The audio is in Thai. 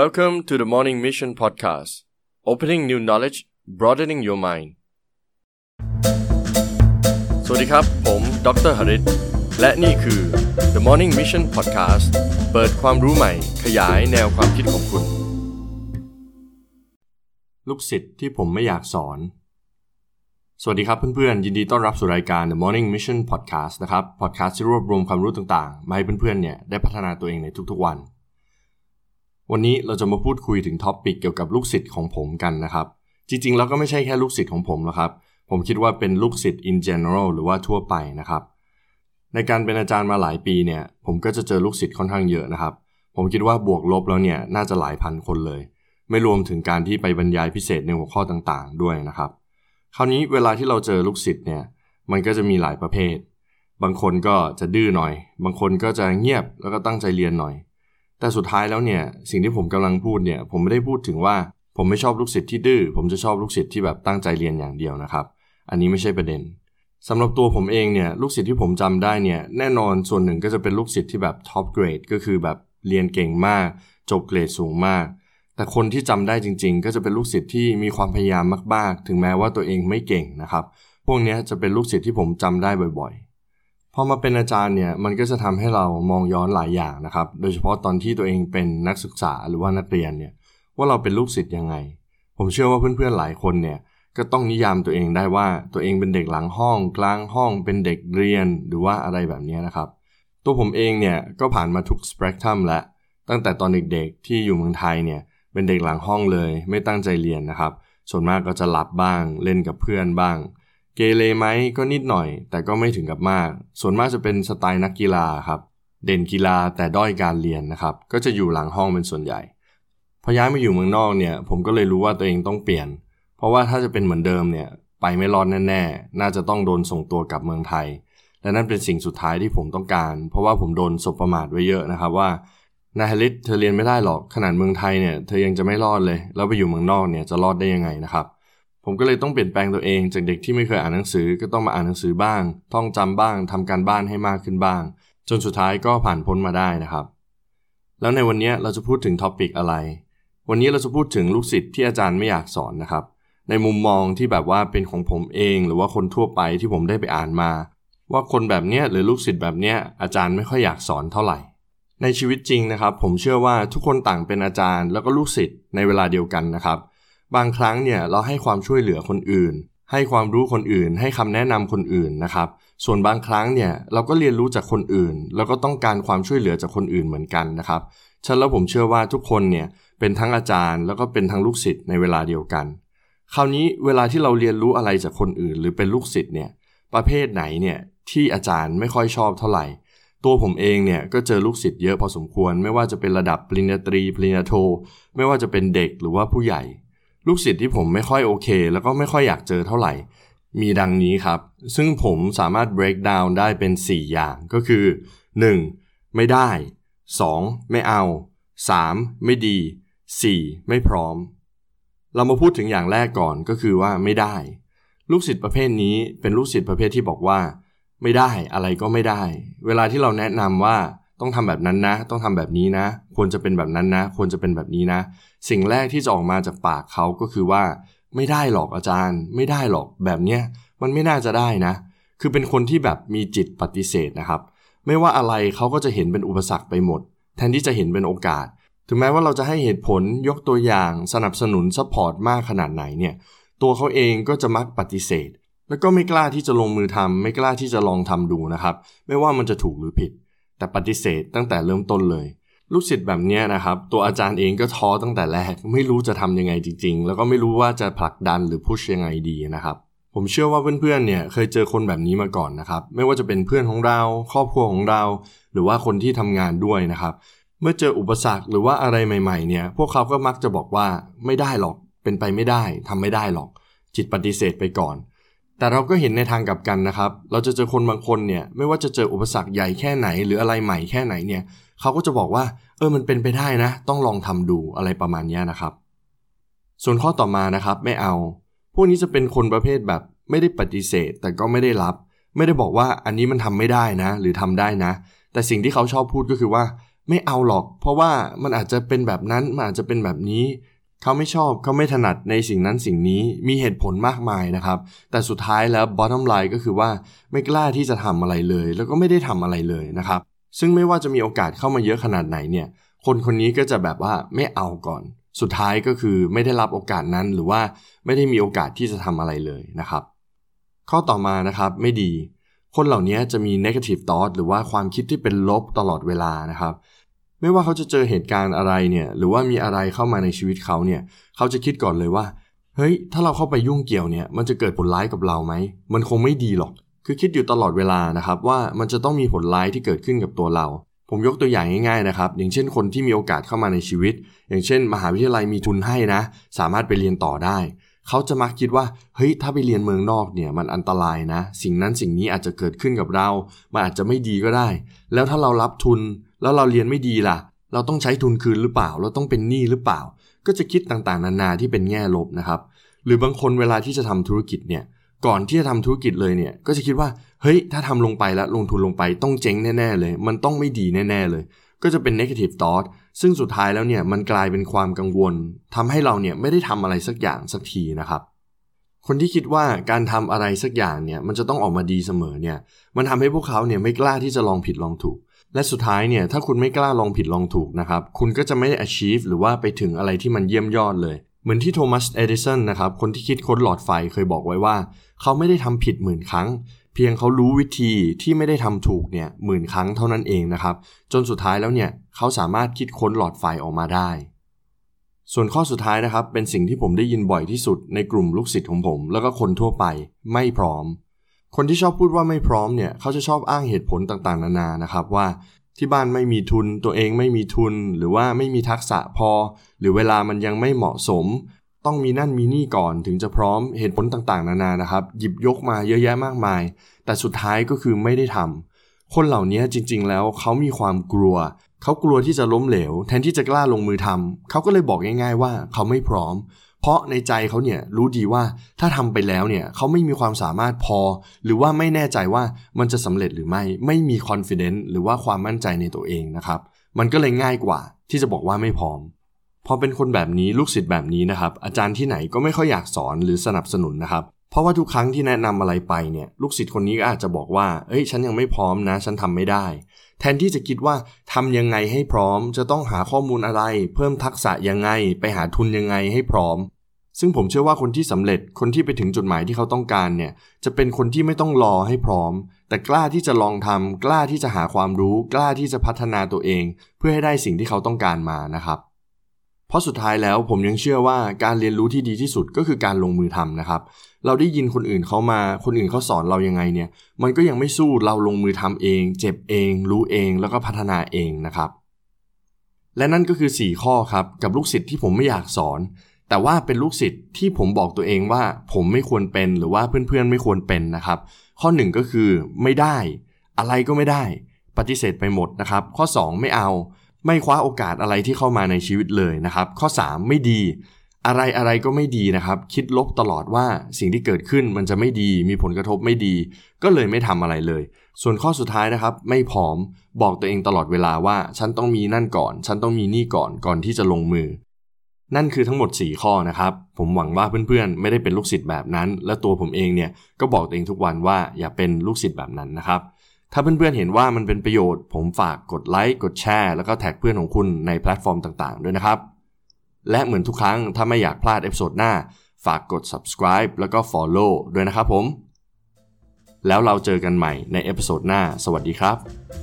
Welcome to the Morning Mission Podcast Opening new knowledge broadening your mind สวัสดีครับ ผมดรหริตและนี่คือ The Morning Mission Podcast เปิดความรู้ใหม่ ขยายแนวความคิดของคุณ ลูกศิษย์ที่ผมไม่อยากสอน สวัสดีครับเพื่อนๆ ยินดีต้อนรับสู่รายการ The Morning Mission Podcast นะครับ podcast ที่รวบรวมความรู้ต่างๆ มาให้เพื่อนๆ เนี่ยได้พัฒนาตัวเองในทุกๆวัน วันนี้เราจะมาพูดคุยถึง topic เกี่ยวกับลูกศิษย์ของผมกันนะครับ จริงๆ แล้วก็ไม่ใช่แค่ลูกศิษย์ของผมหรอกครับ ผมคิดว่าเป็นลูกศิษย์ in general หรือว่าทั่วไปนะครับ ในการเป็นอาจารย์มาหลายปีเนี่ย ผมก็จะเจอลูกศิษย์ค่อนข้างเยอะนะครับ ผมคิดว่าบวกลบแล้วเนี่ยน่าจะหลายพันคนเลย ไม่รวมถึงการที่ไปบรรยายพิเศษในหัวข้อต่างๆ ด้วยนะครับ คราวนี้เวลาที่เราเจอลูกศิษย์เนี่ยมันก็จะมีหลายประเภท บางคนก็จะดื้อหน่อย บางคนก็จะเงียบแล้วก็ตั้งใจเรียนหน่อย แต่สุดท้ายแล้วเนี่ยสิ่งที่ผมกำลังพูดเนี่ยผมไม่ได้พูดถึงว่าผมไม่ชอบลูกศิษย์ที่ดื้อผมจะชอบลูกศิษย์ที่แบบตั้งใจเรียนอย่างเดียวนะครับ อันนี้ไม่ใช่ประเด็นสำหรับตัวผมเองเนี่ยลูกศิษย์ที่ผมจำได้เนี่ยแน่นอนส่วนหนึ่งก็จะเป็นลูกศิษย์ที่แบบ top grade ก็คือแบบเรียนเก่งมาก จบเกรดสูงมาก แต่คนที่จำได้จริง ๆ ก็จะเป็นลูกศิษย์ที่มีความพยายามมากๆ ถึงแม้ว่าตัวเองไม่เก่งนะครับ พวกนี้จะเป็นลูกศิษย์ที่ผมจำได้บ่อยๆ พอมาเป็นอาจารย์เนี่ยมันก็จะทำให้เรามองย้อนหลายอย่างนะครับ โดยเฉพาะตอนที่ตัวเองเป็นนักศึกษาหรือว่านักเรียนเนี่ยว่าเราเป็นลูกศิษย์ยังไง ผมเชื่อว่าเพื่อนๆหลายคนเนี่ยก็ต้องนิยามตัวเองได้ว่าตัวเองเป็นเด็กหลังห้อง กลางห้องเป็นเด็กเรียนหรือว่าอะไรแบบนี้นะครับ ตัวผมเองเนี่ยก็ผ่านมาทุกสเปกตรัมแล้วตั้งแต่ตอนเด็กๆที่อยู่เมืองไทยเนี่ยเป็นเด็กหลังห้องเลย ไม่ตั้งใจเรียนนะครับ ส่วนมากก็จะหลับบ้าง เล่นกับเพื่อนบ้าง เกเรไหมก็นิดหน่อย แต่ก็ไม่ถึงกับมาก ส่วนมากจะเป็นสไตล์นักกีฬาครับ เด่นกีฬาแต่ด้อยการเรียนนะครับ ก็จะอยู่หลังห้องเป็นส่วนใหญ่ พอย้ายมาอยู่เมืองนอกเนี่ยผมก็เลยรู้ว่าตัวเองต้องเปลี่ยน เพราะว่าถ้าจะเป็นเหมือนเดิมเนี่ยไปไม่รอดแน่ๆ น่าจะต้องโดนส่งตัวกลับเมืองไทย และนั่นเป็นสิ่งสุดท้ายที่ผมต้องการ เพราะว่าผมโดนสบประมาทไว้เยอะนะครับว่านาฮลิตเธอเรียนไม่ได้หรอก ขนาดเมืองไทยเนี่ยเธอยังจะไม่รอดเลย แล้วไปอยู่เมืองนอกเนี่ยจะรอดได้ยังไงนะครับ ผมก็เลยต้องเปลี่ยนแปลงตัวเองจากเด็กที่ไม่เคยอ่านหนังสือก็ต้องมาอ่านหนังสือบ้าง ท่องจำบ้างทำการบ้านให้มากขึ้นบ้าง จนสุดท้ายก็ผ่านพ้นมาได้นะครับ แล้วในวันนี้เราจะพูดถึงท็อปิกอะไร วันนี้เราจะพูดถึงลูกศิษย์ที่อาจารย์ไม่อยากสอนนะครับ ในมุมมองที่แบบว่าเป็นของผมเอง หรือว่าคนทั่วไปที่ผมได้ไปอ่านมา ว่าคนแบบเนี้ยหรือลูกศิษย์แบบเนี้ยอาจารย์ไม่ค่อยอยากสอนเท่าไหร่ ในชีวิตจริงนะครับ ผมเชื่อว่าทุกคนต่างเป็นอาจารย์ แล้วก็ลูกศิษย์ในเวลาเดียวกันนะครับ บางครั้งเนี่ยเราให้ความช่วยเหลือคนอื่น ให้ความรู้คนอื่น ให้คำแนะนำคนอื่นนะครับ ส่วนบางครั้งเนี่ยเราก็เรียนรู้จากคนอื่น แล้วก็ต้องการความช่วยเหลือจากคนอื่นเหมือนกันนะครับฉันแล้วผมเชื่อว่าทุกคนเนี่ยเป็นทั้งอาจารย์แล้วก็เป็นทั้งลูกศิษย์ในเวลาเดียวกัน คราวนี้เวลาที่เราเรียนรู้อะไรจากคนอื่น หรือเป็นลูกศิษย์เนี่ยประเภทไหนเนี่ยที่อาจารย์ไม่ค่อยชอบเท่าไหร่ ตัวผมเองเนี่ยก็เจอลูกศิษย์เยอะพอสมควร ไม่ว่าจะเป็นระดับปริญญาตรีปริญญาโท ไม่ว่าจะเป็นเด็กหรือว่าผู้ใหญ่ ลูกศิษย์ที่ผมไม่ค่อยโอเค แล้วก็ไม่ค่อยอยากเจอเท่าไหร่ มีดังนี้ครับ ซึ่งผมสามารถ break down ได้เป็น 4 อย่างก็คือ 1. ไม่ได้ 2. ไม่เอา 3. ไม่ดี 4. ไม่พร้อม เรามาพูดถึงอย่างแรกก่อนก็คือว่าไม่ได้ ลูกศิษย์ประเภทนี้เป็นลูกศิษย์ประเภทที่บอกว่า ไม่ได้อะไรก็ไม่ได้ เวลาที่เราแนะนำว่า ต้องทำแบบนั้นนะ ต้องทำแบบนี้นะ ควรจะเป็นแบบนั้นนะ ควรจะเป็นแบบนี้นะ สิ่งแรกที่จะออกมาจากปากเขาก็คือว่า ไม่ได้หรอกอาจารย์ ไม่ได้หรอกแบบเนี้ยมันไม่น่าจะได้นะ คือเป็นคนที่แบบมีจิตปฏิเสธนะครับ ไม่ว่าอะไรเขาก็จะเห็นเป็นอุปสรรคไปหมด แทนที่จะเห็นเป็นโอกาส ถึงแม้ว่าเราจะให้เหตุผลยกตัวอย่างสนับสนุน support มากขนาดไหนเนี่ย ตัวเขาเองก็จะมักปฏิเสธ แล้วก็ไม่กล้าที่จะลงมือทำไม่กล้าที่จะลองทำดูนะครับ ไม่ว่ามันจะถูกหรือผิด แต่ปฏิเสธตั้งแต่เริ่มต้นเลย ลูกศิษย์แบบนี้นะครับ ตัวอาจารย์เองก็ท้อตั้งแต่แรก ไม่รู้จะทำยังไงจริง ๆ แล้วก็ไม่รู้ว่าจะผลักดันหรือพุชยังไงดีนะครับผมเชื่อว่าเพื่อนๆ เนี่ยเคยเจอคนแบบนี้มาก่อนนะครับ ไม่ว่าจะเป็นเพื่อนของเรา ครอบครัวของเรา หรือว่าคนที่ทำงานด้วยนะครับ เมื่อเจออุปสรรคหรือว่าอะไรใหม่ ๆ เนี่ย พวกเขาก็มักจะบอกว่าไม่ได้หรอก เป็นไปไม่ได้ทำไม่ได้หรอก จิตปฏิเสธไปก่อน แต่เราก็เห็นในทางกลับกันนะครับ เราจะเจอคนบางคนเนี่ยไม่ว่าจะเจออุปสรรคใหญ่แค่ไหน หรืออะไรใหม่แค่ไหนเนี่ยเขาก็จะบอกว่า เออมันเป็นไปได้นะ ต้องลองทำดูอะไรประมาณนี้นะครับ ส่วนข้อต่อมานะครับไม่เอา พวกนี้จะเป็นคนประเภทแบบไม่ได้ปฏิเสธ แต่ก็ไม่ได้รับ ไม่ได้บอกว่าอันนี้มันทำไม่ได้นะ หรือทำได้นะ แต่สิ่งที่เขาชอบพูดก็คือว่า ไม่เอาหรอก เพราะว่ามันอาจจะเป็นแบบนั้นมันอาจจะเป็นแบบนี้ เขาไม่ชอบเขาไม่ถนัดในสิ่งนั้นสิ่งนี้มีเหตุผลมากมายนะครับ แต่สุดท้ายแล้ว bottom line ก็คือว่าไม่กล้าที่จะทำอะไรเลย แล้วก็ไม่ได้ทำอะไรเลยนะครับ ซึ่งไม่ว่าจะมีโอกาสเข้ามาเยอะขนาดไหนเนี่ย คนคนนี้ก็จะแบบว่าไม่เอาก่อน สุดท้ายก็คือไม่ได้รับโอกาสนั้นหรือว่าไม่ได้มีโอกาสที่จะทำอะไรเลยนะครับ ข้อต่อมานะครับไม่ดี คนเหล่านี้จะมี negative thought หรือว่าความคิดที่เป็นลบตลอดเวลานะครับ ไม่ว่าเขาจะเจอเหตุการณ์อะไรเนี่ย หรือว่ามีอะไรเข้ามาในชีวิตเขาเนี่ย เขาจะคิดก่อนเลยว่า เฮ้ย ถ้าเราเข้าไปยุ่งเกี่ยวเนี่ย มันจะเกิดผลร้ายกับเราไหม มันคงไม่ดีหรอก คือคิดอยู่ตลอดเวลานะครับ ว่ามันจะต้องมีผลร้ายที่เกิดขึ้นกับตัวเรา ผมยกตัวอย่างง่ายๆนะครับ อย่างเช่นคนที่มีโอกาสเข้ามาในชีวิต อย่างเช่น มหาวิทยาลัยมีทุนให้นะ สามารถไปเรียนต่อได้ เขาจะมักคิดว่า เฮ้ย ถ้าไปเรียนเมืองนอกเนี่ย มันอันตรายนะ สิ่งนั้นสิ่งนี้อาจจะเกิดขึ้นกับเรา มันอาจจะไม่ดีก็ได้ แล้วถ้าเรารับทุน แล้วเราเรียนไม่ดีล่ะ เราต้องใช้ทุนคืนหรือเปล่า เราต้องเป็นหนี้หรือเปล่า ก็จะคิดต่างๆ นานาที่เป็นแง่ลบนะครับ หรือบางคนเวลาที่จะทำธุรกิจเนี่ย ก่อนที่จะทำธุรกิจเลยเนี่ย ก็จะคิดว่า เฮ้ย ถ้าทำลงไปแล้วลงทุนลงไปต้องเจ๊งแน่ ๆ เลย มันต้องไม่ดีแน่ ๆ เลย ก็จะเป็น negative thought ซึ่งสุดท้ายแล้วเนี่ย มันกลายเป็นความกังวลทำให้เราเนี่ยไม่ได้ทำอะไรสักอย่างสักทีนะครับคนที่คิดว่าการทำอะไรสักอย่างเนี่ยมันจะต้องออกมาดีเสมอเนี่ยมันทำให้พวกเขาเนี่ยไม่กล้าที่จะลองผิดลองถูก และสุดท้ายเนี่ยถ้าคุณไม่กล้าลองผิดลองถูกนะครับ คุณก็จะไม่ได้ achieve หรือว่าไปถึงอะไรที่มันเยี่ยมยอดเลย เหมือนที่โทมัสเอดิสันนะครับคนที่คิดค้นหลอดไฟเคยบอกไว้ว่า เขาไม่ได้ทำผิดหมื่นครั้ง เพียงเขารู้วิธีที่ไม่ได้ทำถูกเนี่ยหมื่นครั้งเท่านั้นเองนะครับ จนสุดท้ายแล้วเนี่ยเขาสามารถคิดค้นหลอดไฟออกมาได้ ส่วนข้อสุดท้ายนะครับเป็นสิ่งที่ผมได้ยินบ่อยที่สุดในกลุ่มลูกศิษย์ของผม แล้วก็คนทั่วไปไม่พร้อม คนที่ชอบพูดว่าไม่พร้อมเนี่ยเขาจะชอบอ้างเหตุผลต่างๆ นานานะครับว่าที่บ้านไม่มีทุนตัวเองไม่มีทุน หรือว่าไม่มีทักษะพอ หรือเวลามันยังไม่เหมาะสม ต้องมีนั่นมีนี่ก่อนถึงจะพร้อมเหตุผลต่างๆ นานานะครับ หยิบยกมาเยอะแยะมากมาย แต่สุดท้ายก็คือไม่ได้ทำคนเหล่านี้จริง ๆ แล้วเขามีความกลัวเขากลัวที่จะล้มเหลว แทนที่จะกล้าลงมือทำเขาก็เลยบอกง่าย ๆ ว่าเขาไม่พร้อม เพราะในใจเขาเนี่ยรู้ดีว่าถ้าทำไปแล้วเนี่ยเขาไม่มีความสามารถพอ หรือว่าไม่แน่ใจว่ามันจะสำเร็จหรือไม่ ไม่มีคอนฟ idence หรือว่าความมั่นใจในตัวเองนะครับ มันก็เลยง่ายกว่าที่จะบอกว่าไม่พร้อมพอเป็นคนแบบนี้ลูกศิษย์แบบนี้นะครับ อาจารย์ที่ไหนก็ไม่ค่อยอยากสอนหรือสนับสนุนนะครับ เพราะว่าทุกครั้งที่แนะนำอะไรไปเนี่ยลูกศิษย์คนนี้ก็อาจจะบอกว่า เอ้ย ฉันยังไม่พร้อมนะ ฉันทำไม่ได้ แทนที่จะคิดว่าทำยังไงให้พร้อม จะต้องหาข้อมูลอะไร เพิ่มทักษะยังไง ไปหาทุนยังไงให้พร้อม ซึ่งผมเชื่อว่าคนที่สำเร็จคนที่ไปถึงจุดหมายที่เขาต้องการเนี่ยจะเป็นคนที่ไม่ต้องรอให้พร้อม แต่กล้าที่จะลองทำกล้าที่จะหาความรู้ กล้าที่จะพัฒนาตัวเอง เพื่อให้ได้สิ่งที่เขาต้องการมานะครับ เพราะสุดท้ายแล้วผมยังเชื่อว่าการเรียนรู้ที่ดีที่สุดก็คือการลงมือทำนะครับ เราได้ยินคนอื่นเขามา คนอื่นเขาสอนเรายังไงเนี่ย มันก็ยังไม่สู้เราลงมือทำเอง เจ็บเอง รู้เองแล้วก็พัฒนาเองนะครับ และนั่นก็คือ 4 ข้อครับกับลูกศิษย์ที่ผมไม่อยากสอน แต่ว่าเป็นลูกศิษย์ที่ผมบอกตัวเองว่าผมไม่ควรเป็นหรือว่าเพื่อนๆไม่ควรเป็นนะครับ ข้อ 1 ก็คือไม่ได้ อะไรก็ไม่ได้ ปฏิเสธไปหมดนะครับ ข้อ 2 ไม่เอา ไม่คว้าโอกาสอะไรที่เข้ามาในชีวิตเลยนะครับ ข้อ 3 ไม่ดี อะไรอะไรก็ไม่ดีนะครับ คิดลบตลอดว่าสิ่งที่เกิดขึ้นมันจะไม่ดี มีผลกระทบไม่ดี ก็เลยไม่ทำอะไรเลย ส่วนข้อสุดท้ายนะครับ ไม่พร้อมบอกตัวเองตลอดเวลาว่า ฉันต้องมีนั่นก่อน ฉันต้องมีนี่ก่อนก่อนที่จะลงมือ นั่นคือทั้งหมด 4 ข้อนะครับ ผมหวังว่าเพื่อนๆ ไม่ได้เป็นลูกศิษย์แบบนั้น และตัวผมเองเนี่ยก็บอกตัวเองทุกวันว่าอย่าเป็นลูกศิษย์แบบนั้นนะครับ ถ้าเพื่อนๆเห็นว่ามันเป็นประโยชน์ผมฝากกดไลค์กดแชร์แล้วก็แท็กเพื่อนของคุณในแพลตฟอร์มต่างๆ ด้วยนะครับ และเหมือนทุกครั้งถ้าไม่อยากพลาด episode หน้า ฝากกด subscribe แล้วก็ follow ด้วยนะครับผม แล้วเราเจอกันใหม่ใน episode หน้า สวัสดีครับ